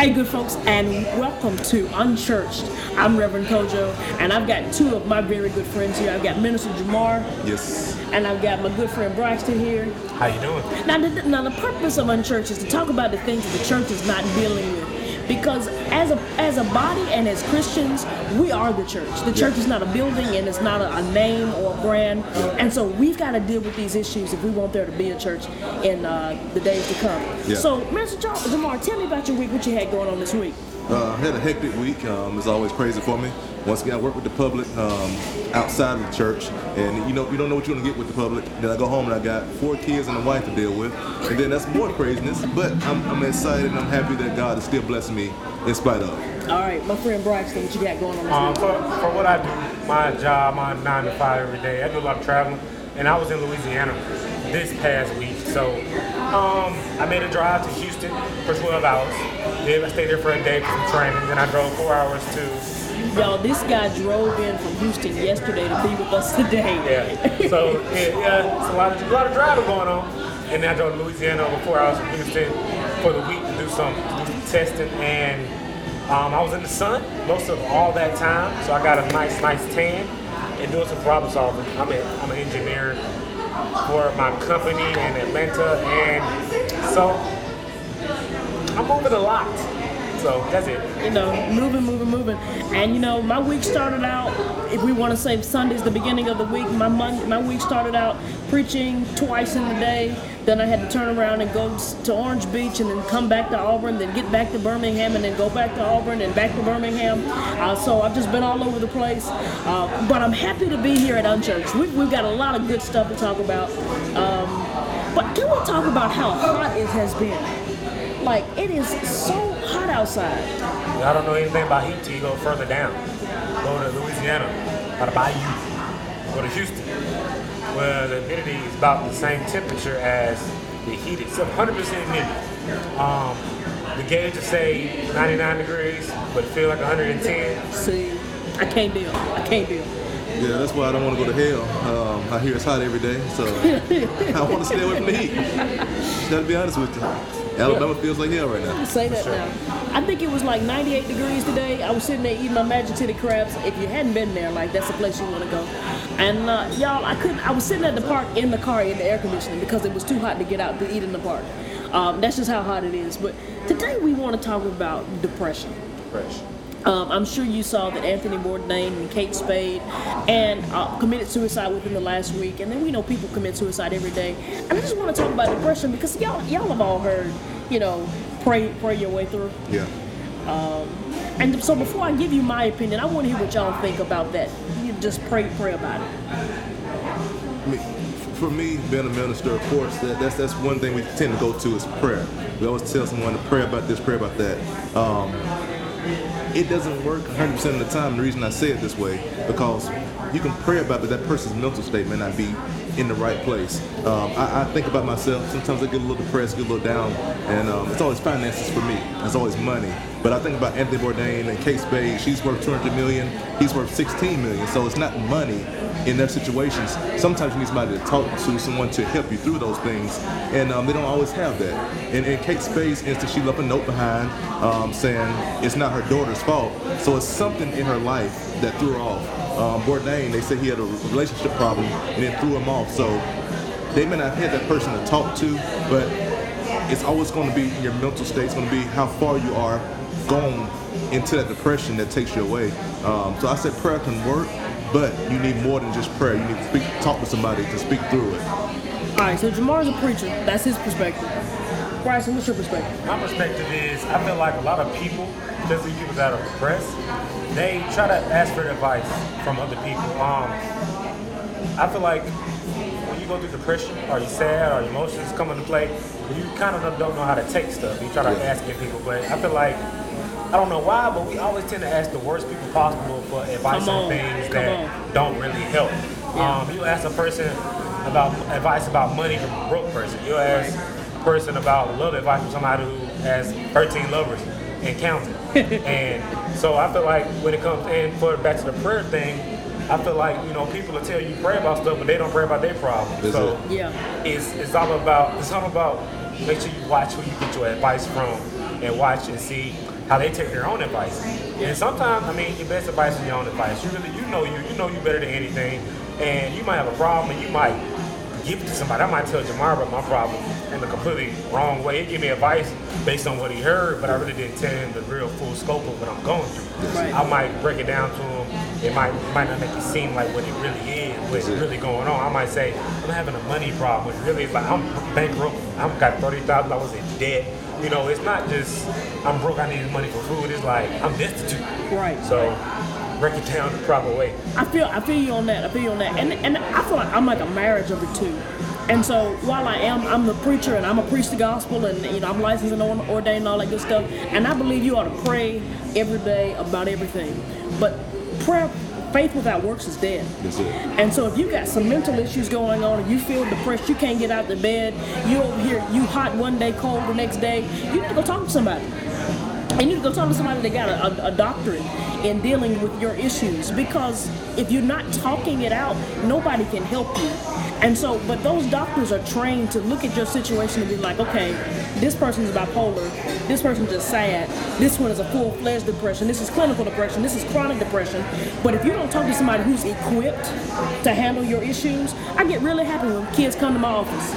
Hey, good folks, and welcome to Unchurched. I'm Reverend Kojo, and I've got two of my very good friends here. I've got Minister Jamar, Yes. and I've got my good friend Braxton here. How you doing? Now, the, now the purpose of Unchurched is to talk about the things that the church is not dealing with. Because as a as a body and as Christians, we are the church. The church is not a building and it's not a, a name or a brand. And so we've got to deal with these issues if we want there to be a church in uh, the days to come. Yeah. So, Mr. Jam- Jamar, tell me about your week. What you had going on this week? Uh, I had a hectic week. Um, it's always crazy for me. Once again, I work with the public um, outside of the church, and you know you don't know what you're gonna get with the public. Then I go home and I got four kids and a wife to deal with, and then that's more craziness. But I'm, I'm excited and I'm happy that God is still blessing me in spite of. All right, my friend Braxton, what you got going on this Um, week? for, for what I do, my job, my nine to five every day, I do a lot of traveling, and I was in Louisiana this past week. So um, I made a drive to Houston for 12 hours. Then I stayed there for a day for some training. Then I drove four hours to Y'all, this guy drove in from Houston yesterday to be with us today. yeah. So yeah, it's a lot of a lot of driving going on. And then I drove to Louisiana over four hours from Houston for the week to do some, to do some testing. And um, I was in the sun most of all that time, so I got a nice, nice tan and doing some problem solving. I'm a, I'm an engineer for my company in Atlanta, and so I'm moving a lot. So that's it. you know, moving, moving, moving. And you know, my week started out. If we want to say Sunday's the beginning of the week, my my week started out preaching twice in the day. Then I had to turn around and go to Orange Beach, and then come back to Auburn, then get back to Birmingham, and then go back to Auburn, and back to Birmingham. Uh, so I've just been all over the place. Uh, but I'm happy to be here at Unchurched. We've, we've got a lot of good stuff to talk about. Um, but can we talk about how hot it has been? Like it is so hot outside. I don't know anything about heat till you go further down. Go to Louisiana, by the bayou. Go to Houston, where the humidity is about the same temperature as the heat itself, 100% humidity. Um, the gauge will say 99 degrees, but feel like 110. See, I can't deal. I can't deal. Yeah, that's why I don't want to go to hell. Um, I hear it's hot every day, so I want to stay away from the heat. Gotta be honest with you. Alabama feels like hell right now. Say that now. I think it was like 98 degrees today. I was sitting there eating my magic titty crabs. If you hadn't been there, like that's the place you want to go. And uh, y'all, I couldn't. I was sitting at the park in the car in the air conditioning because it was too hot to get out to eat in the park. Um, that's just how hot it is. But today we want to talk about depression. Fresh. Um, I'm sure you saw that Anthony Bourdain and Kate Spade and uh, committed suicide within the last week, and then we know people commit suicide every day. And I just want to talk about depression because y'all y'all have all heard, you know, pray pray your way through. Yeah. And so before I give you my opinion, I want to hear what y'all think about that. You just pray pray about it. I mean, for me, being a minister, of course, that, that's that's one thing we tend to go to is prayer. We always tell someone to pray about this, pray about that. Um, it doesn't work 100% of the time. The reason I say it this way because you can pray about, it, but that person's mental state may not be in the right place. Um, I, I think about myself. Sometimes I get a little depressed, get a little down, and um, it's always finances for me. It's always money. But I think about Anthony Bourdain and Kate Spade. She's worth 200 million. He's worth 16 million. So it's not money in their situations. Sometimes you need somebody to talk to, someone to help you through those things, and um, they don't always have that. And in Kate Spade's instance, she left a note behind um, saying it's not her daughter's fault. So it's something in her life that threw her off. Um, Bourdain, they said he had a relationship problem and it threw him off. So they may not have had that person to talk to, but it's always going to be your mental state. It's going to be how far you are gone into that depression that takes you away. Um, so I said prayer can work, but you need more than just prayer. You need to speak, talk to somebody to speak through it. All right, so Jamar's a preacher. That's his perspective. Bryson, what's your perspective? My perspective is, I feel like a lot of people, especially people that are depressed, they try to ask for advice from other people. Um, I feel like when you go through depression, or you sad, or emotions come into play, you kind of don't know how to take stuff. You try to ask it people, but I feel like I don't know why, but we always tend to ask the worst people possible for advice on on, things that on. don't really help. Um, you ask a person about advice about money from a broke person. You ask a person about love advice from somebody who has 13 lovers and counting. and so I feel like when it comes in for back to the prayer thing, I feel like you know people will tell you pray about stuff, but they don't pray about their problems. That's so it. Yeah. it's it's all about it's all about make sure you watch who you get your advice from and watch and see how they take their own advice. And sometimes, I mean, your best advice is your own advice. You really, you know you, you know you better than anything, and you might have a problem, and you might give it to somebody. I might tell Jamar about my problem in a completely wrong way. He gave me advice based on what he heard, but I really didn't tell him the real full scope of what I'm going through. Right. I might break it down to him. It might might not make it seem like what it really is, what's really going on. I might say I'm having a money problem, which really is like I'm bankrupt. I've got thirty thousand dollars in debt. You know, it's not just I'm broke. I need money for food. It's like I'm destitute. Right. So break it down the proper way. I feel I feel you on that. I feel you on that. And and I feel like I'm like a marriage of the two. And so while I am I'm the preacher and I'm a preach the gospel and you know I'm licensed and ordained and all that good stuff. And I believe you ought to pray every day about everything. But prayer faith without works is dead. That's it. And so if you got some mental issues going on and you feel depressed, you can't get out the bed, you over here, you hot one day, cold the next day, you need to go talk to somebody. And you need to go talk to somebody that got a, a, a doctorate in dealing with your issues because if you're not talking it out, nobody can help you. And so, but those doctors are trained to look at your situation and be like, okay, this person is bipolar, this person's just sad, this one is a full fledged depression, this is clinical depression, this is chronic depression. But if you don't talk to somebody who's equipped to handle your issues, I get really happy when kids come to my office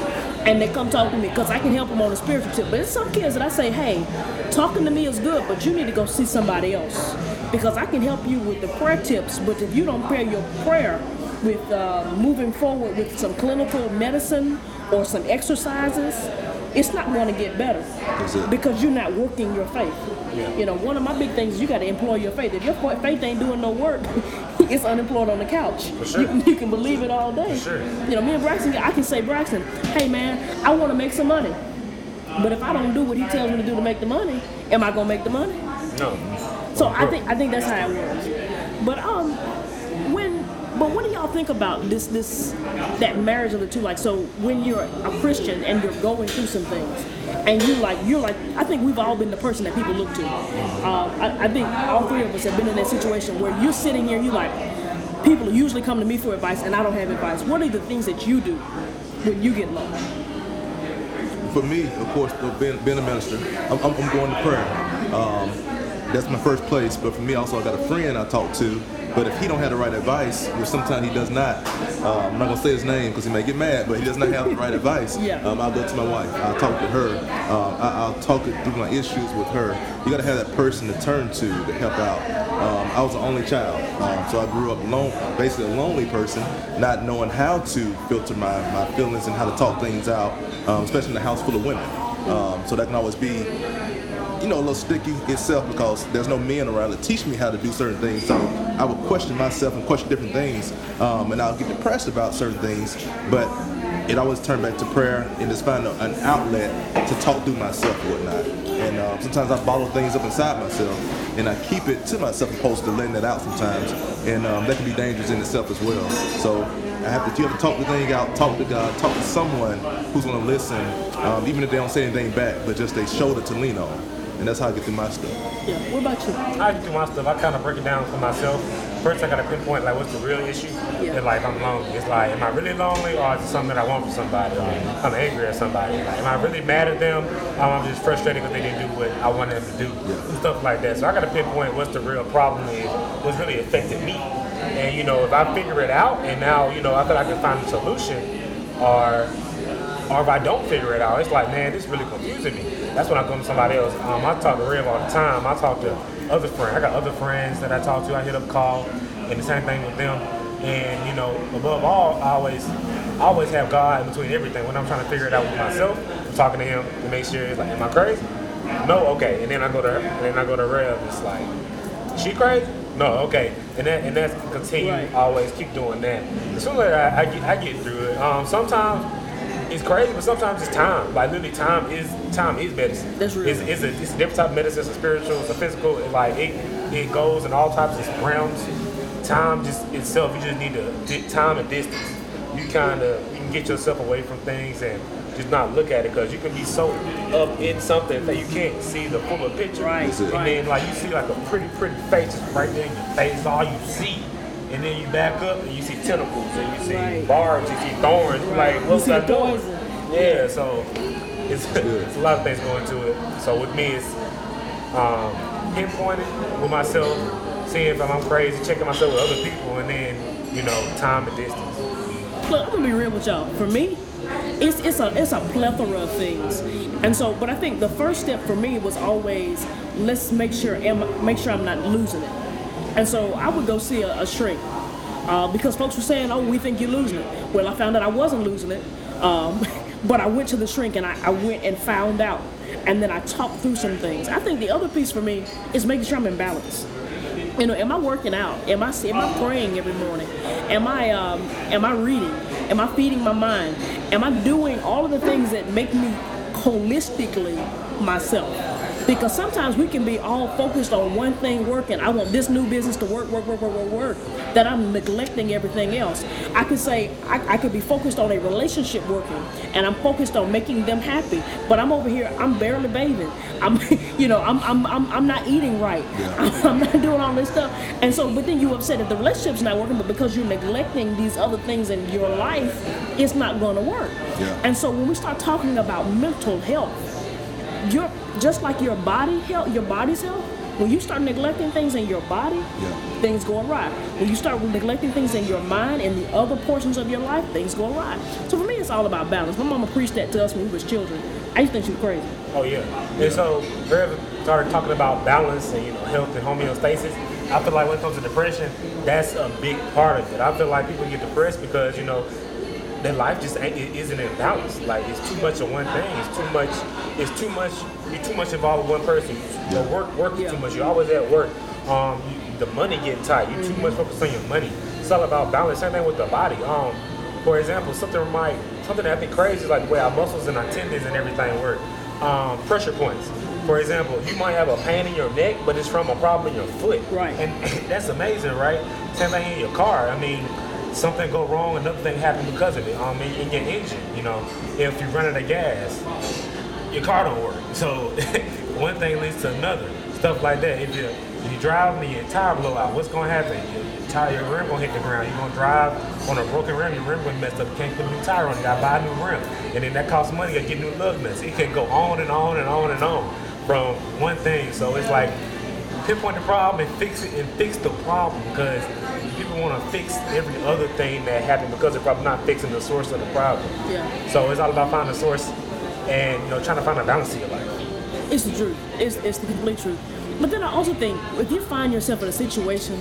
and they come talk to me because I can help them on a spiritual tip. But it's some kids that I say, hey, talking to me is good, but you need to go see somebody else because I can help you with the prayer tips. But if you don't pray your prayer with uh, moving forward with some clinical medicine or some exercises, it's not going to get better because you're not working your faith. You know, one of my big things is you got to employ your faith. If your faith ain't doing no work, it's unemployed on the couch. sure. You, you can believe it all day. sure. You know, me and Braxton, I can say, Braxton, hey man, I want to make some money. But if I don't do what he tells me to do to make the money, am I gonna make the money? No. So I think I think that's how it works. But um, when but y'all think about this this that marriage of the two? Like, so when you're a Christian and you're going through some things, and you like you're like I think we've all been the person that people look to. Um, I, I think all three of us have been in that situation where you're sitting here, you like people usually come to me for advice, and I don't have advice. What are the things that you do when you get low? For me, of course, uh, being, being a minister, I'm, I'm, I'm going to prayer. Um, that's my first place. But for me, also, I got a friend I talk to. But if he don't have the right advice, which sometimes he does not, uh, I'm not gonna say his name because he may get mad. But he does not have the right advice. Yeah. Um, I'll go to my wife. I'll talk to her. Um, I, I'll talk through my issues with her. You gotta have that person to turn to to help out. Um, I was the only child, um, so I grew up alone, basically a lonely person, not knowing how to filter my, my feelings and how to talk things out, um, especially in a house full of women. Um, so that can always be you know, a little sticky itself because there's no men around to teach me how to do certain things. So I would question myself and question different things, um, and I'll get depressed about certain things. But it always turned back to prayer and just find an outlet to talk through myself and whatnot. And uh, sometimes I bottle things up inside myself, and I keep it to myself opposed to letting it out sometimes, and um, that can be dangerous in itself as well. So I have to, you have to talk the thing out, talk to God, talk to someone who's going to listen, um, even if they don't say anything back, but just a shoulder to lean on. And that's how I get through my stuff. Yeah. What about you? I do my stuff. I kind of break it down for myself. First, I gotta pinpoint like what's the real issue. Yeah. And like I'm lonely. It's like, am I really lonely, or is it something that I want from somebody? Or I'm angry at somebody. Like, am I really mad at them? Or I'm just frustrated because they didn't do what I wanted them to do. And stuff like that. So I gotta pinpoint what's the real problem is, what's really affecting me. And you know, if I figure it out, and now you know, I feel I can find a solution, or or if I don't figure it out, it's like, man, this is really confusing me. That's when I go to somebody else. Um, I talk to Rev all the time. I talk to other friends. I got other friends that I talk to. I hit up call, and the same thing with them. And you know, above all, I always, I always have God in between everything. When I'm trying to figure it out with myself, I'm talking to Him to make sure it's like, am I crazy? No, okay. And then I go to her, and then I go to Rev. It's like, she crazy? No, okay. And that and that's continue. Right. Always keep doing that. As soon as I, I get I get through it. Um, sometimes it's crazy, but sometimes it's time. Like literally, time is time is medicine. That's real. It's, it's a it's a different type of medicine. It's a spiritual. It's a physical. It, like it it goes in all types of realms. Time just itself. You just need to time and distance. You kind of you can get yourself away from things and just not look at it because you can be so up in something that you can't see the fuller picture. Right, That's it. And then like you see like a pretty pretty face just right there in your face. All you see. And then you back up and you see tentacles and you see Right. barbs, you see thorns. You're Like, what's that doing? Yeah, so it's, it's a lot of things going to it. So with me, it's um, pinpointing with myself, seeing if I'm crazy, checking myself with other people, and then you know, time and distance. Look, I'm gonna be real with y'all. For me, it's it's a it's a plethora of things, and so. But I think the first step for me was always let's make sure am, make sure I'm not losing it, and so I would go see a, a shrink uh, because folks were saying, "Oh, we think you're losing it." Well, I found out I wasn't losing it, um, but I went to the shrink and I, I went and found out, and then I talked through some things. I think the other piece for me is making sure I'm in balance you know, am I working out? Am I am I praying every morning? Am I um, am I reading? Am I feeding my mind? Am I doing all of the things that make me holistically myself? Because sometimes we can be all focused on one thing working. I want this new business to work, work, work, work, work, work. That I'm neglecting everything else. I could say I, I could be focused on a relationship working, and I'm focused on making them happy. But I'm over here. I'm barely bathing. I'm, you know, I'm I'm I'm, I'm not eating right. Yeah. I'm, not doing all this stuff. And so, but then you upset if the relationship's not working, but because you're neglecting these other things in your life, it's not going to work. Yeah. And so when we start talking about mental health, your just like your body health, your body's health. When you start neglecting things in your body, Yeah. things go awry. When you start neglecting things in your mind and the other portions of your life, things go awry. So for me, it's all about balance. My mama preached that to us when we was children. I used to think she was crazy. Oh yeah. And so Rev started talking about balance and you know health and homeostasis. I feel like when it comes to depression, that's a big part of it. I feel like people get depressed because you know their life just ain't, it isn't in balance. Like it's too much of one thing. It's too much. It's too much. You're too much involved with one person. Your work work Yeah. too much. You're always at work. Um, you, the money getting tight. You're too much focused on your money. It's all about balance. Same thing with the body. Um, for example, something might something that I think crazy is like the way our muscles and our tendons and everything work. Um, pressure points. For example, you might have a pain in your neck, but it's from a problem in your foot. Right. And that's amazing, right? Same thing in your car. I mean, something go wrong, another thing happen because of it. Um, in, in your engine, you know, if you're running out of gas, your car don't work. So one thing leads to another. Stuff like that. If you if you drive and your tire blow out, what's gonna happen? Your, tire, your rim gonna hit the ground. You're gonna drive on a broken rim. Your rim gonna mess up. You can't put a new tire on. You gotta buy a new rim, and then that costs money. You gotta get new lug nuts. It can go on and on and on and on from one thing. So it's like pinpoint the problem and fix it and fix the problem because people want to fix every other thing that happened because they're probably not fixing the source of the problem. Yeah. So it's all about finding the source and you know trying to find a balance in your life. It's the truth. It's, it's the complete truth. But then I also think if you find yourself in a situation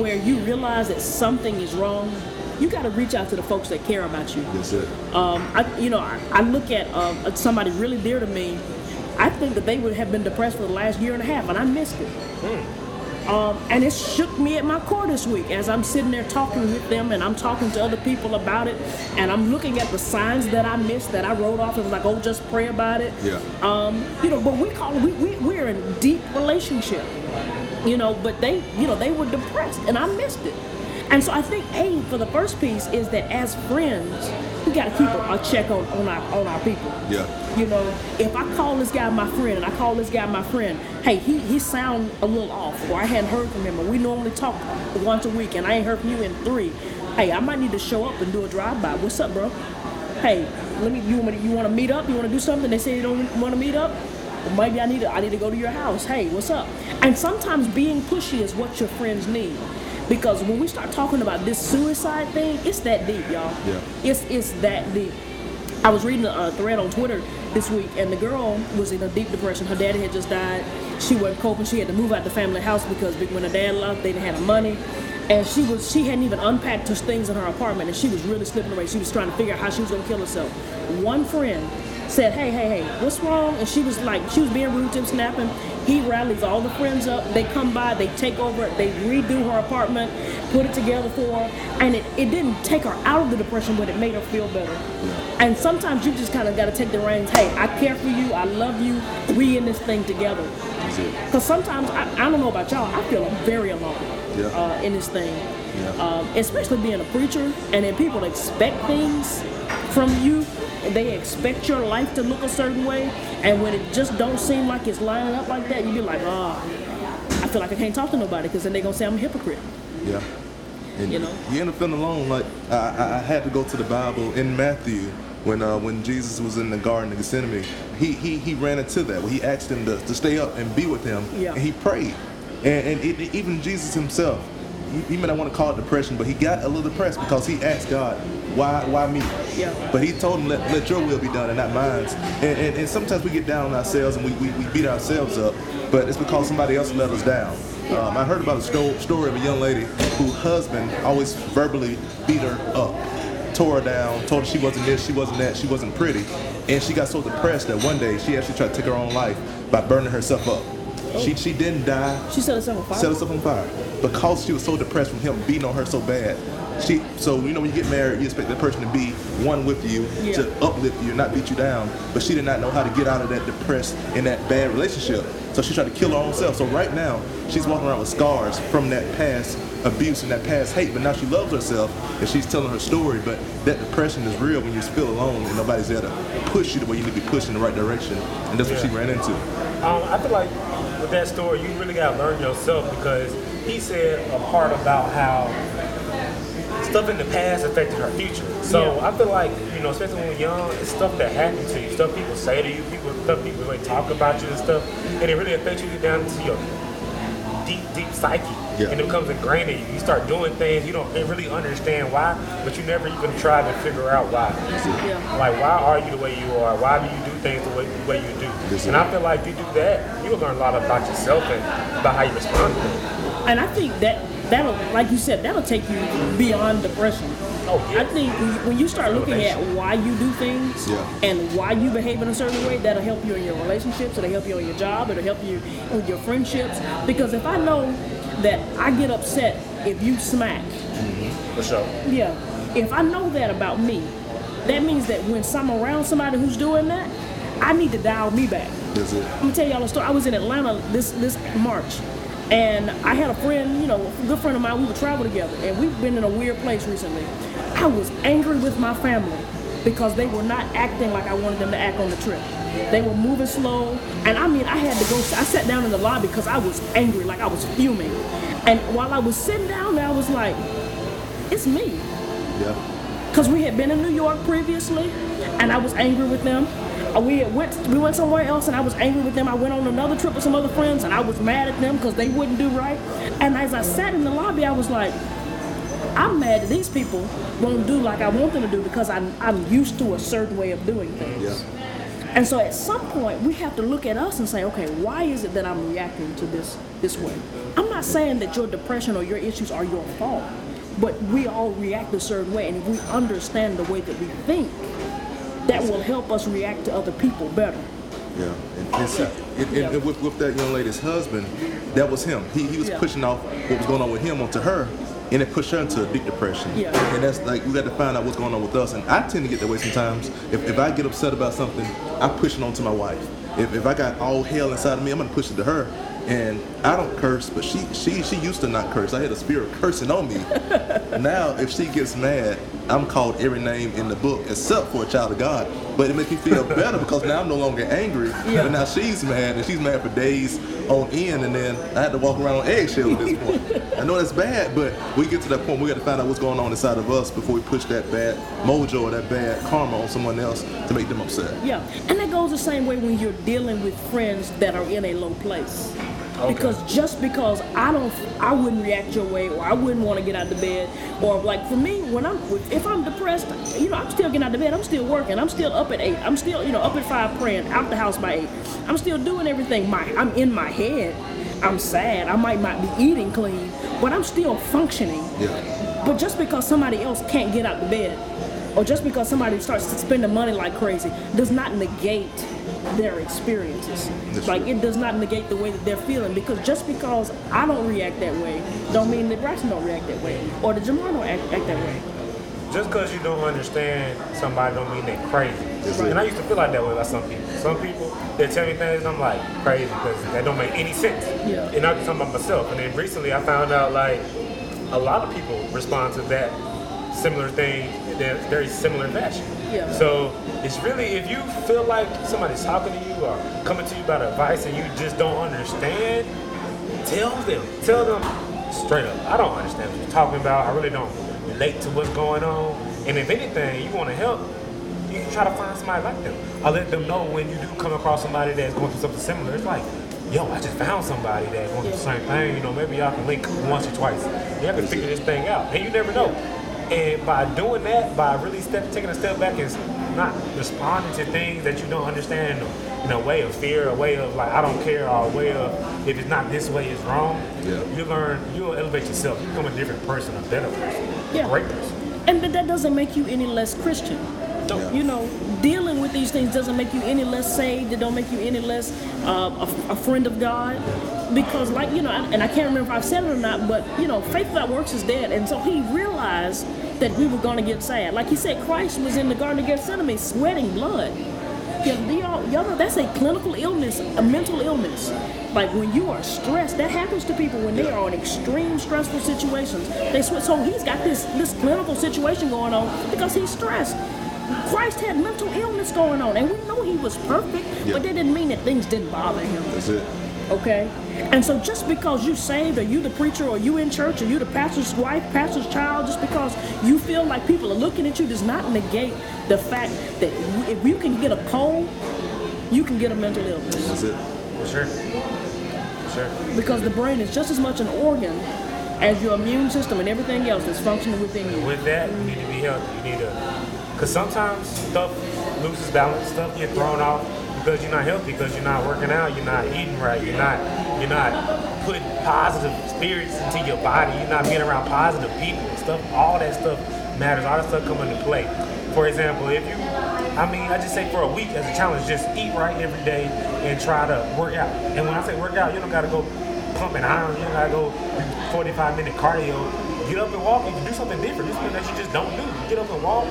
where you realize that something is wrong, you got to reach out to the folks that care about you. That's it. Um, I, you know, I, I look at um, somebody really dear to me. I think that they would have been depressed for the last year and a half, and I missed it. Um, and it shook me at my core this week as I'm sitting there talking with them and I'm talking to other people about it and I'm looking at the signs that I missed that I wrote off and was like, oh, just pray about it. Yeah. Um, you know, but we call we, we we're in deep relationship. You know, but they you know they were depressed and I missed it. And so I think A for the first piece is that as friends, we got to keep a, check on, on our on our people. Yeah. You know, if I call this guy my friend and I call this guy my friend, hey, he he sound a little off, or I hadn't heard from him, or we normally talk once a week and I ain't heard from you in three. Hey, I might need to show up and do a drive by. What's up, bro? Hey, let me. You want to, You want to meet up? You want to do something? They say you don't want to meet up. Well, maybe I need to. I need to go to your house. Hey, what's up? And sometimes being pushy is what your friends need. Because when we start talking about this suicide thing, it's that deep, y'all. Yeah. It's it's that deep. I was reading a thread on Twitter this week, and the girl was in a deep depression. Her daddy had just died. She wasn't coping. She had to move out the family house because when her dad left, they didn't have the money. And she was she hadn't even unpacked her things in her apartment, and she was really slipping away. She was trying to figure out how she was gonna kill herself. One friend said, "Hey, hey, hey, what's wrong?" And she was like, she was being rude to him, snapping. He rallies all the friends up. They come by, they take over, they redo her apartment, put it together for her, and it, it didn't take her out of the depression, but it made her feel better. And sometimes you just kind of got to take the reins. Hey, I care for you. I love you. We in this thing together. Because sometimes I, I don't know about y'all, I feel very alone Yeah. uh, in this thing. Yeah. Um, especially being a preacher, and then people expect things from you. They expect your life to look a certain way, and when it just don't seem like it's lining up like that, you be like, oh, I feel like I can't talk to nobody because then they're gonna say I'm a hypocrite. Yeah. And You know? you end up feeling alone. Like I, I, had to go to the Bible in Matthew when uh, when Jesus was in the Garden of Gethsemane, he he, he ran into that. Where he asked him to, to stay up and be with him, Yeah. and he prayed. And, and it, even Jesus himself, he, he may not want to call it depression, but he got a little depressed because he asked God, why why me? Yeah. But he told him, let, let your will be done and not mine. And, and, and sometimes we get down on ourselves and we, we, we beat ourselves up, but it's because somebody else let us down. Um, I heard about a sto- story of a young lady whose husband always verbally beat her up, tore her down, told her she wasn't this, she wasn't that, she wasn't pretty. And she got so depressed that one day she actually tried to take her own life by burning herself up. She, she didn't die, She set herself on fire. set herself on fire because she was so depressed from him beating on her so bad. She so you know when you get married, you expect that person to be one with you Yeah. to uplift you, not beat you down. But she did not know how to get out of that depressed in that bad relationship. So she tried to kill her own self. So right now she's walking around with scars from that past abuse and that past hate. But now she loves herself and she's telling her story. But that depression is real when you feel alone and nobody's there to push you the way you need to be pushed in the right direction. And that's what she ran into. Um, I feel like with that story, you really got to learn yourself because he said a part about how stuff in the past affected her future. So Yeah. I feel like, you know, especially when we're young, it's stuff that happens to you, stuff people say to you, people, stuff people like talk about you and stuff, and it really affects you down into your deep, deep psyche. Yeah. And it becomes ingrained in you. You start doing things you don't really understand why, but you never even try to figure out why. Yeah. Like, why are you the way you are? Why do you do things the way, the way you do? Yes, and. I feel like if you do that, you'll learn a lot about yourself and about how you respond to things. And I think that that'll, like you said, that'll take you beyond depression. Oh, yeah. I think when- when you start looking at why you do things Yeah. and why you behave in a certain way, that'll help you in your relationships. It'll help you on your job. It'll help you with your friendships. Because if I know that I get upset if you smack, mm-hmm. For sure. yeah, if I know that about me, that means that when I'm around somebody who's doing that, I need to dial me back. Is it? I'm gonna tell y'all a story. I was in Atlanta this this March, and I had a friend, you know, a good friend of mine. We would travel together, and we've been in a weird place recently. I was angry with my family because they were not acting like I wanted them to act on the trip. They were moving slow, and I mean, I had to go. I sat down in the lobby because I was angry, like I was fuming. And while I was sitting down there, I was like, "It's me." Yeah. because we had been in New York previously, and I was angry with them. Uh, We went we went somewhere else, and I was angry with them. I went on another trip with some other friends, and I was mad at them because they wouldn't do right. And as I sat in the lobby, I was like, I'm mad that these people won't do like I want them to do because I'm I'm used to a certain way of doing things. Yeah. And so at some point we have to look at us and say, okay, why is it that I'm reacting to this this way? I'm not saying that your depression or your issues are your fault, but we all react a certain way, and if we understand the way that we think, that will help us react to other people better. Yeah, and, and, see, and, and, Yeah. and with, with that young lady's husband, that was him. He, he was Yeah. pushing off what was going on with him onto her, and it pushed her into a deep depression. Yeah. And that's like we got to find out what's going on with us. And I tend to get that way sometimes. If, if I get upset about something, I push it onto my wife. If, if I got all hell inside of me, I'm gonna push it to her. And I don't curse, but she she she used to not curse. I had a spirit cursing on me. now, if she gets mad, I'm called every name in the book except for a child of God. But it makes me feel better because now I'm no longer angry. Yeah. But now she's mad, and she's mad for days on end, and then I had to walk around on eggshells at this point. I know that's bad, but we get to that point. We got to find out what's going on inside of us before we push that bad mojo or that bad karma on someone else to make them upset. Yeah, and that goes the same way when you're dealing with friends that are in a low place. Because just because I don't, I wouldn't react your way, or I wouldn't want to get out of bed, or like for me, when I'm, if I'm depressed, you know, I'm still getting out of bed. I'm still working. I'm still up at eight. I'm still, you know, up at five praying, out the house by eight. I'm still doing everything. My, I'm in my head. I'm sad. I might not be eating clean, but I'm still functioning. Yeah. But just because somebody else can't get out of bed, or just because somebody starts spending money like crazy, does not negate their experiences. That's like true. it does not negate the way that they're feeling. Because just because I don't react that way, don't mean that Braxton don't react that way, or that Jamar don't act, act that way. Just because you don't understand somebody don't mean they're crazy. That's And. I used to feel like that way about some people. Some people, they tell me things, I'm like, crazy because that don't make any sense. Yeah. And I'm talking about myself. And then recently I found out like a lot of people respond to that similar thing in a very similar fashion. Yeah. So it's really, if you feel like somebody's talking to you or coming to you about advice and you just don't understand, tell them. Tell them straight up. I don't understand what you're talking about. I really don't relate to what's going on. And if anything, you want to help, you can try to find somebody like them. I let them know when you do come across somebody that's going through something similar. It's like, yo, I just found somebody that's going through the same thing. You know, maybe y'all can link once or twice. Y'all can figure this thing out, and you never know. And by doing that, by really step, taking a step back and not responding to things that you don't understand in a way of fear, a way of like I don't care, or a way of if it's not this way, it's wrong. Yeah. You learn, you'll elevate yourself. You become a different person, a better person, Yeah. a great person. And but that doesn't make you any less Christian. Don't- You know, dealing with these things doesn't make you any less saved. It don't make you any less uh, a, a friend of God. Because, like you know, and I can't remember if I've said it or not, but you know, faith without works is dead. And so he realized that we were going to get sad. Like he said, Christ was in the Garden of Gethsemane sweating blood. Yeah, y'all, y'all know that's a clinical illness, a mental illness. Like when you are stressed, that happens to people when they are in extreme stressful situations. They sweat. So he's got this this clinical situation going on because he's stressed. Christ had mental illness going on, and we know he was perfect, Yeah. but that didn't mean that things didn't bother him. That's it. Okay? And so just because you saved or you the preacher or you in church or you the pastor's wife, pastor's child, just because you feel like people are looking at you does not negate the fact that if you can get a cold, you can get a mental illness. That's it. For sure. For sure. Because the brain is just as much an organ as your immune system and everything else that's functioning within you. With that, you need to be healthy. You need to, because sometimes stuff loses balance, stuff get thrown off because you're not healthy, because you're not working out, you're not eating right, you're not, you're not putting positive spirits into your body, you're not being around positive people, stuff. All that stuff matters. All that stuff come into play. For example, if you, I mean, I just say for a week as a challenge, just eat right every day and try to work out. And when I say work out, you don't gotta go pumping iron, you don't gotta go do 45 minute cardio. Get up and walk. You can do something different. Do something that you just don't do. Get up and walk.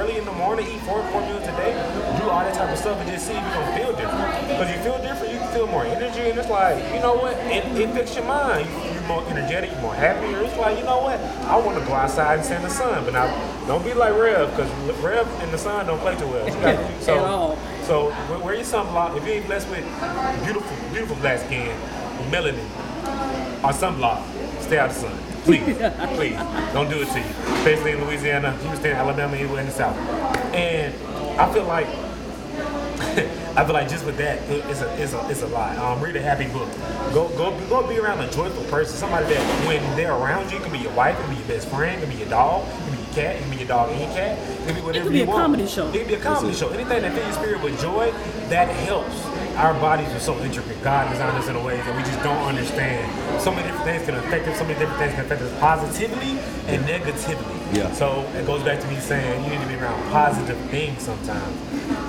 Early in the morning. Eat four or four meals a day. Do all that type of stuff and just see if you're gonna feel different. Because you feel different, you can feel more energy, and it's like, you know what? It, it fixes your mind. You're more energetic. You're more happier. It's like, you know what? I want to go outside and stand in the sun, but now don't be like Rev, because Rev and the sun don't play too well. You so, At all. so wear your sunblock. If you ain't blessed with beautiful, beautiful black skin, melanin, or sunblock, stay out of the sun. Please, please, don't do it to you. Especially in Louisiana, Houston, Alabama, anywhere in the South. And I feel like, I feel like just with that, it- it's a, it's a, it's a lot. Um, read a happy book. Go, go, go be around a joyful person. Somebody that when they're around you, it can be your wife, it can be your best friend, it can be your dog, it can be your cat, it can be your dog and your cat. It can be whatever be you a want. comedy show. It can be a comedy show. Anything that fills your spirit with joy, that helps. Our bodies are so intricate. God designed us in a way that we just don't understand. So many different things can affect us. So many different things can affect us positively and negatively. Yeah. So it goes back to me saying you need to be around positive things sometimes.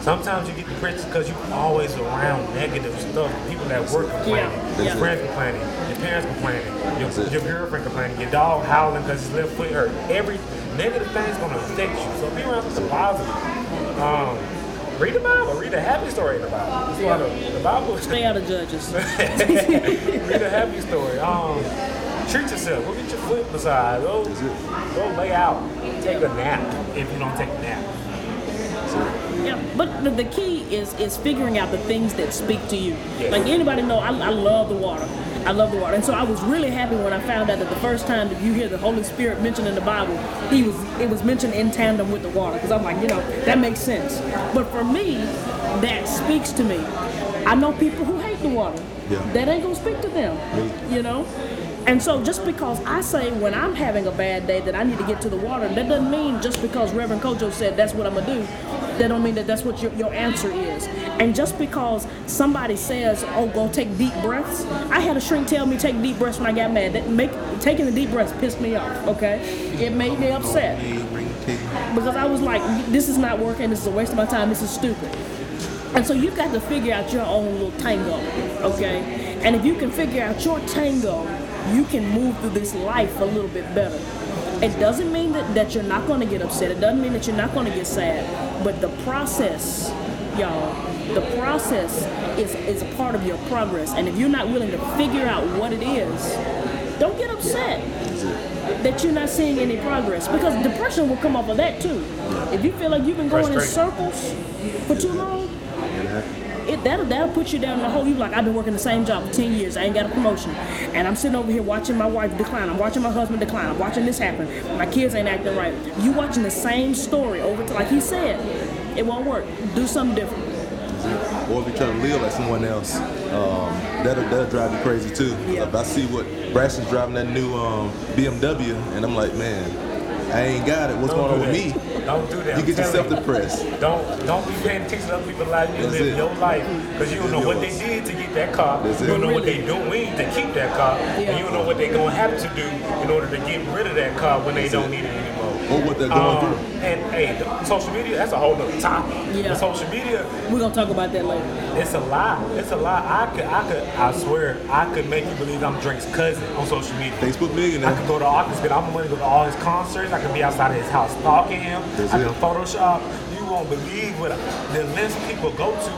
Sometimes you get depressed because you're always around negative stuff. People that work complaining, Yeah, your yeah. friends complaining, your parents complaining, your, your girlfriend complaining, your dog howling because his left foot hurt. Every negative thing's gonna affect you. So be around something positive. Um, read the Bible. Or read a happy story in the Bible. That's why the, the Bible. Stay out of judges. read a happy story. Um, treat yourself. Go get your foot massage. Go, go lay out. Take a nap if you don't take a nap. Yeah, but the, the key is is figuring out the things that speak to you. Yeah. Like anybody know, I, I love the water. I love the water, and so I was really happy when I found out that the first time that you hear the Holy Spirit mentioned in the Bible, he was it was mentioned in tandem with the water. Because I'm like, you know, that makes sense. But for me, that speaks to me. I know people who hate the water. Yeah. That ain't gonna speak to them. Me. You know. And so just because I say when I'm having a bad day that I need to get to the water, that doesn't mean just because Reverend Kojo said that's what I'm gonna do, that don't mean that that's what your, your answer is. And just because somebody says, oh, go take deep breaths, I had a shrink tell me take deep breaths when I got mad. That make taking the deep breaths pissed me off. Okay, it made me upset because I was like, this is not working. This is a waste of my time. This is stupid. And so you've got to figure out your own little tango, okay? And if you can figure out your tango, you can move through this life a little bit better. It doesn't mean that, that you're not going to get upset. It doesn't mean that you're not going to get sad. But the process, y'all, the process is, is a part of your progress. And if you're not willing to figure out what it is, don't get upset that you're not seeing any progress because depression will come off of that too. If you feel like you've been going in circles for too long, that'll that'll put you down in the hole. You like I've been working the same job for ten years. I ain't got a promotion, and I'm sitting over here watching my wife decline. I'm watching my husband decline. I'm watching this happen. My kids ain't acting right. You watching the same story over to like he said. It won't work. Do something different. Or if you try to live like someone else, um, that'll, that'll drive you crazy too. Yeah. If I see what Braxton's driving that new um, BMW, and I'm like, man, I ain't got it. What's Don't going on with me? Don't do that. You I'm get yourself telling you. depressed. Don't don't be paying attention to other people's lives. You That's live it. your life because you don't Live know what they did to get that car. That's you don't know what Really? they doing to keep that car, Yeah. and you don't know what they're gonna have to do in order to get rid of that car when they don't it. need it anymore. Or what they're going Um, through. and hey, social media, that's a whole other topic. Yeah. But social media, We're gonna talk about that later. it's a lie. It's a lie. I could, I could, I swear, I could make you believe I'm Drake's cousin on social media. Facebook I could go to all, spend all my money, go to all his concerts. I could be outside of his house stalking him. That's I it. could Photoshop. Won't believe what the lengths people go to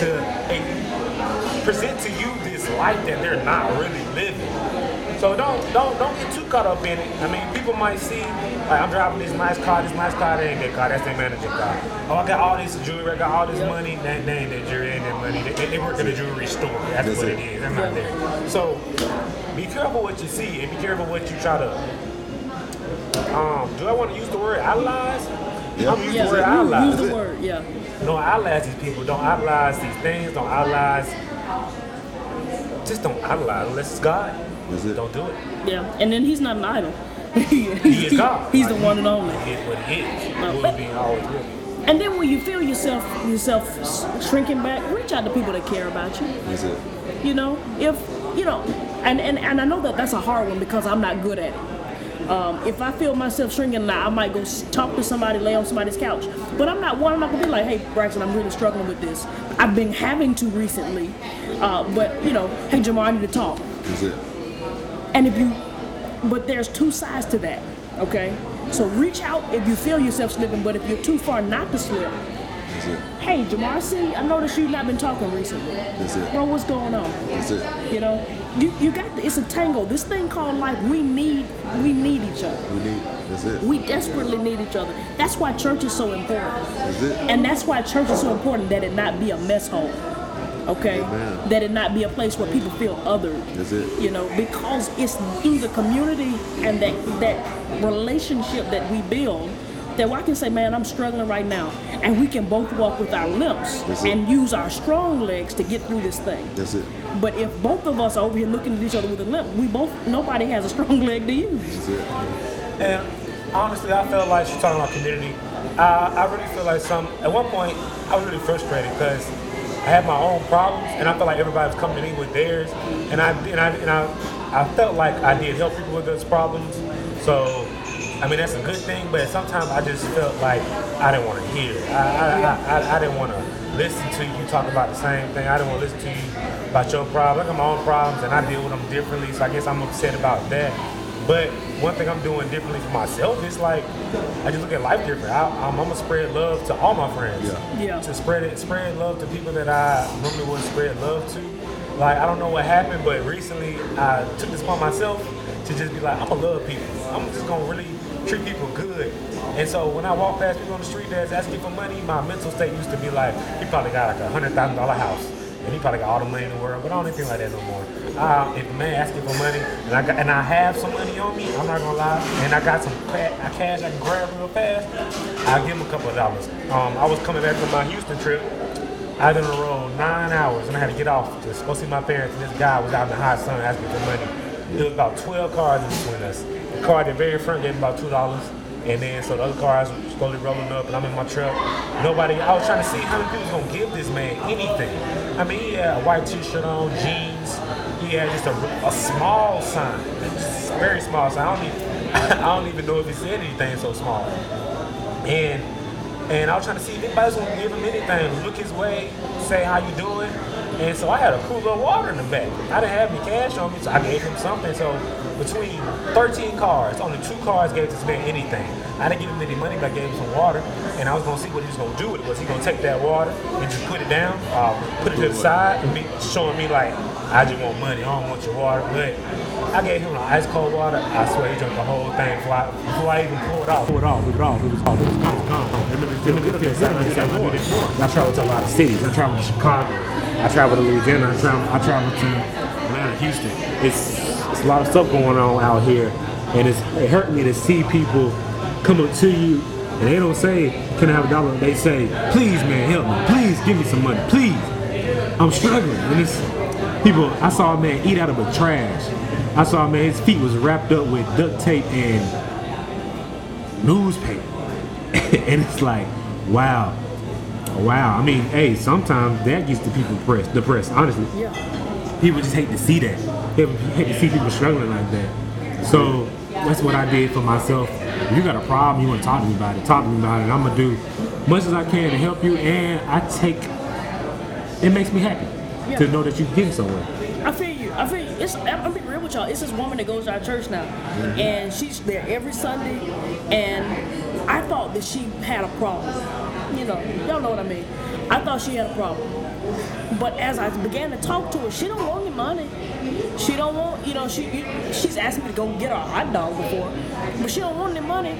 to present to you this life that they're not really living. So don't don't don't get too caught up in it. I mean, people might see like I'm driving this nice car, this nice car, that ain't that car, that's their manager car. Oh, I got all this jewelry, I got all this money, that, that ain't that jewelry, that money. They, they work at a jewelry store. That's, That's what it. it is. They're not there. So be careful what you see and be careful what you try to. Um, do I want to use the word idolize? Yeah. I'm using Yeah, the word use idolize. the word. Yeah. Don't idolize these people. Don't idolize these things. Don't idolize. Just don't idolize unless it's God. That's it. Don't do it. Yeah. And then he's not an idol. He is God. He's Like, the one and only. He is what he is. No, Will but- be and always will be. And then when you feel yourself yourself shrinking back, reach out to people that care about you. That's it. You know, if you know, and and, and I know that that's a hard one because I'm not good at it. Um, if I feel myself shrinking, now I might go talk to somebody, lay on somebody's couch. But I'm not one. I'm not gonna be like, "Hey, Braxton, I'm really struggling with this." I've been having to recently, uh, but you know, "Hey, Jamal, I need to talk." That's it. And if you, but there's two sides to that, okay? So reach out if you feel yourself slipping, but if you're too far not to slip, That's it. hey, Jamar, I noticed you've not been talking recently. That's it. Bro, what's going on? That's it. You know, you, you got, it's a tango. This thing called life, we need, we need each other. We need. That's it. We desperately need each other. That's why church is so important. That's it. And that's why church is so important that it not be a mess hole. Okay? Amen. That it not be a place where people feel othered. That's it. You know, because it's through the community and that that relationship that we build that I can say, man, I'm struggling right now. And we can both walk with our limps That's it. and use our strong legs to get through this thing. That's it. But if both of us are over here looking at each other with a limp, we both nobody has a strong leg to use. That's it. And honestly, I feel like she's talking about community. I, I really feel like some. At one point, I was really frustrated because I had my own problems, and I felt like everybody was coming to me with theirs, and I and I and I, I felt like I did help people with those problems. So, I mean, that's a good thing, but sometimes I just felt like I didn't want to hear. it. I I, I, I, I didn't want to listen to you talk about the same thing. I didn't want to listen to you about your problems. I got my own problems, and I deal with them differently. So I guess I'm upset about that. But one thing I'm doing differently for myself is like I just look at life different. I, I'm, I'm gonna spread love to all my friends. Yeah. Yeah. To spread it, spread love to people that I normally wouldn't spread love to. Like I don't know what happened, but recently I took this upon myself to just be like, I'm gonna love people. I'm just gonna really treat people good. And so when I walk past people on the street that's asking for money, my mental state used to be like, he probably got like a hundred thousand dollar house. And he probably got all the money in the world, but I don't think like that no more. Uh, if a man asking for money and I got, and I have some money on me, I'm not gonna lie, and I got some cash I can grab real fast, I'll give him a couple of dollars. Um, I was coming back from my Houston trip. i been on the road nine hours and I had to get off to go see my parents. And this guy was out in the hot sun asking for money. There was about 12 cars in between us. The car at the very front gave me about $2. And then, so the other cars were slowly rolling up, and I'm in my truck. Nobody, I was trying to see how many people was gonna give this man anything. I mean, he had a white t shirt on, jeans. He had just a, a small sign, just very small sign. I don't, even, I don't even know if he said anything so small. And and I was trying to see if anybody was gonna give him anything, look his way, say how you doing. And so I had a cooler of water in the back. I didn't have any cash on me, so I gave him something. So between 13 cars, only two cars gave this man anything. I didn't give him any money, but I gave him some water. And I was gonna see what he was gonna do with it. Was he gonna take that water and just put it down, uh, put it to the side, and be showing me like, I just want money, I don't want your water. But I gave him the ice cold water. I swear he drank the whole thing before I, before I even it off. It off, it off. It was off. Gone, gone. I traveled to a lot of cities. I traveled to Chicago. I traveled to Louisiana. I traveled, I traveled to Atlanta, Houston. It's, it's a lot of stuff going on out here. And it's, it hurt me to see people come up to you and they don't say, can I have a dollar? They say, please, man, help me. Please give me some money. Please. I'm struggling. And it's people. I saw a man eat out of a trash. I saw a man. His feet was wrapped up with duct tape and newspaper. and it's like, wow, Oh, wow. I mean, hey, sometimes that gets the people depressed. Depressed, honestly. Yeah. People just hate to see that. They hate to see people struggling like that. So that's what I did for myself. If you got a problem, you want to talk to me about it. Talk to me about it. I'm gonna do much as I can to help you, and I take. It makes me happy Yeah. to know that you're getting somewhere. I feel you. I feel you. It's, I'm gonna be real with y'all. It's this woman that goes to our church now, mm-hmm. and she's there every Sunday. And I thought that she had a problem. You know, y'all know what I mean. I thought she had a problem. But as I began to talk to her, she don't want any money. She don't want, you know, she she's asked me to go get her a hot dog before, but she don't want any money.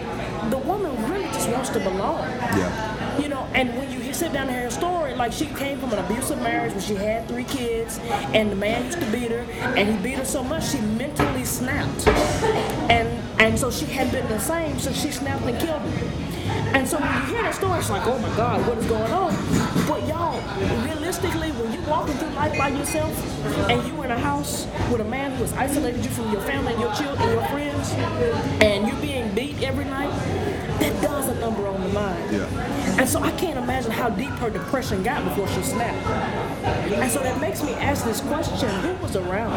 The woman really just wants to belong. Yeah. You know, and when you sit down and hear her story, like she came from an abusive marriage where she had three kids, and the man used to beat her, and he beat her so much she mentally snapped, and and so she had been the same so she snapped and killed him. And so when you hear that story, it's like, oh my God, what is going on? But y'all, realistically, when you're walking through life by yourself, and you're in a house with a man who has isolated you from your family and your children and your friends, and you're being beat every night, that does a number on the mind. Yeah. And so I can't imagine how deep her depression got before she snapped. And so that makes me ask this question: Who was around?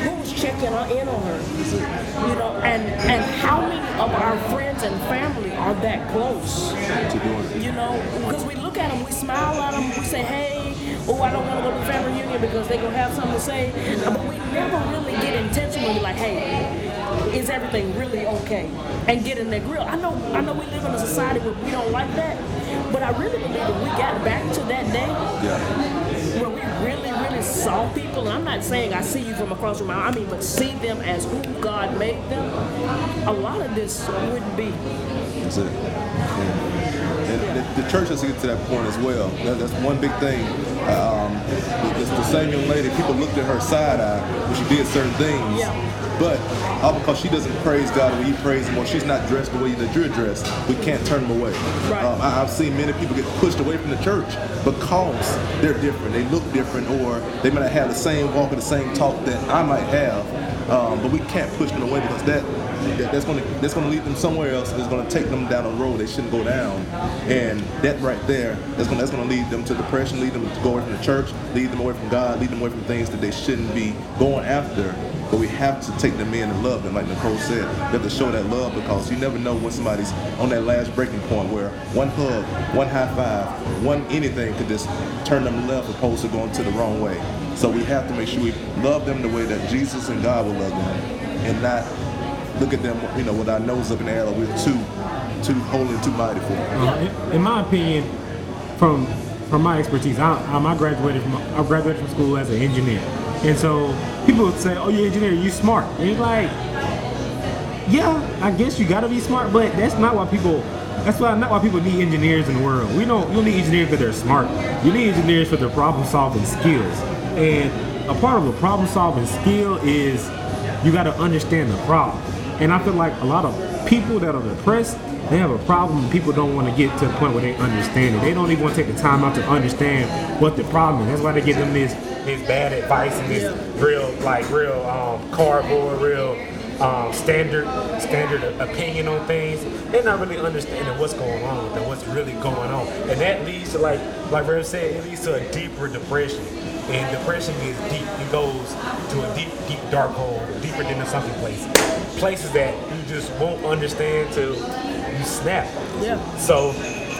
Who was checking in on her? You know, and and how many of our friends and family are that close? To doing it. You know, because we look at them, we smile at them, we say, hey, oh, I don't want to go to the family reunion because they're going to have something to say. But we never really get intentionally like, hey, is everything really okay? And get in their grill. I know, I know we live in a society where we don't like that, but I really believe if we got back to that day Yeah. where we really, really saw people, and I'm not saying I see you from across the room, I mean, but see them as who God made them, a lot of this wouldn't be. That's it. Yeah. And the, the church has to get to that point as well. That, that's one big thing. Um, the, the same young lady, people looked at her side eye when she did certain things. Yeah. But all because she doesn't praise God the way you praise Him, or she's not dressed the way that you're dressed, we can't turn them away. Right. Um, I, I've seen many people get pushed away from the church because they're different, they look different, or they might not have the same walk or the same talk that I might have. Um, but we can't push them away because that, that that's going to that's going to lead them somewhere else. It's going to take them down a road they shouldn't go down, and that right there that's going that's going to lead them to depression, lead them to go away from the church, lead them away from God, lead them away from things that they shouldn't be going after. But we have to take them in and love them, like Nicole said. We have to show that love because you never know when somebody's on that last breaking point where one hug, one high five, one anything could just turn them left opposed to going to the wrong way. So we have to make sure we love them the way that Jesus and God will love them, and not look at them, you know, with our nose up in the air like we're too, too holy too mighty for them. Uh, in, in my opinion, from from my expertise, I, I graduated from I graduated from school as an engineer, and so people would say, "Oh, you're an engineer, you smart." And it's like, yeah, I guess you gotta be smart, but that's not why people. That's why not why people need engineers in the world. We don't. You don't need engineers because they're smart. You need engineers for their problem solving skills. And a part of a problem solving skill is you got to understand the problem. And I feel like a lot of people that are depressed, they have a problem. People don't want to get to the point where they understand it. They don't even want to take the time out to understand what the problem is. That's why they get them this this bad advice and this real like real um, cardboard, real um, standard standard opinion on things. They're not really understanding what's going on with them, what's really going on, and that leads to like like Rev said, it leads to a deeper depression. And depression is deep. It goes to a deep, deep dark hole, deeper than the sunken place. Places that you just won't understand till you snap. Yeah. So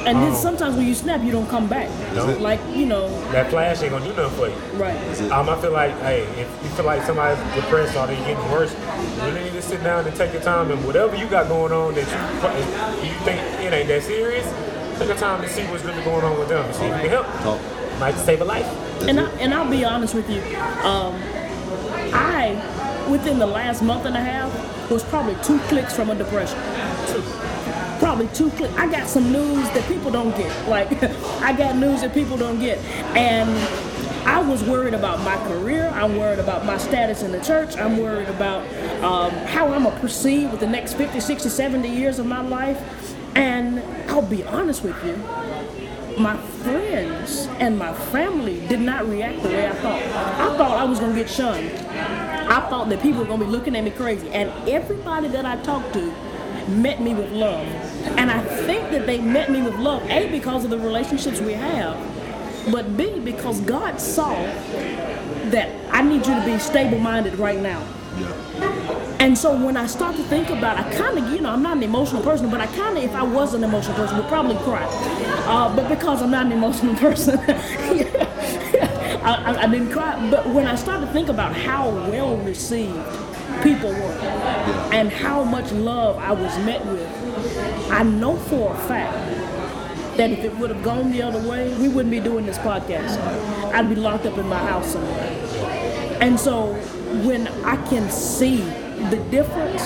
And then um, sometimes when you snap, you don't come back. Is it? Like, you know, that flash ain't gonna do nothing for you. right. Um, I feel like, hey, if you feel like somebody's depressed or they're getting worse, you really need to sit down and take your time and whatever you got going on that you you think it ain't that serious, take your time to see what's really going on with them. See if you can help. Talk. Might save a life. And, I, and I'll be honest with you. Um, I, within the last month and a half, was probably two clicks from a depression. Probably two clicks. I got some news that people don't get. Like, I got news that people don't get. And I was worried about my career. I'm worried about my status in the church. I'm worried about um, how I'm going to proceed with the next 50, 60, 70 years of my life. And I'll be honest with you, my friends and my family did not react the way I thought. I thought I was gonna get shunned. I thought that people were gonna be looking at me crazy. And everybody that I talked to met me with love. And I think that they met me with love, A, because of the relationships we have, but B, because God saw that I need you to be stable minded right now. And so when I start to think about, I kind of, you know, I'm not an emotional person, but I kind of, if I was an emotional person, would probably cry. Uh, but because I'm not an emotional person, I, I, I didn't cry. But when I start to think about how well received people were and how much love I was met with, I know for a fact that if it would have gone the other way, we wouldn't be doing this podcast. I'd be locked up in my house somewhere. And so when I can see the difference,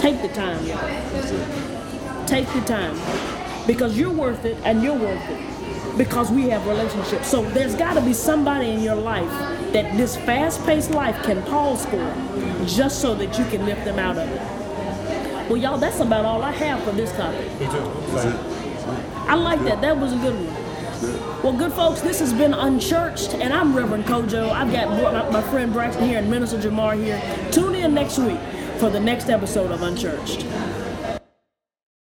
take the time, y'all. Take the time. Because you're worth it and you're worth it. Because we have relationships. So there's got to be somebody in your life that this fast paced life can pause for just so that you can lift them out of it. Well, y'all, that's about all I have for this topic. Me too. I like that. That was a good one. Well, good folks, this has been Unchurched, and I'm Reverend Kojo. I've got my, my friend Braxton here and Minister Jamar here. Tune in next week for the next episode of Unchurched.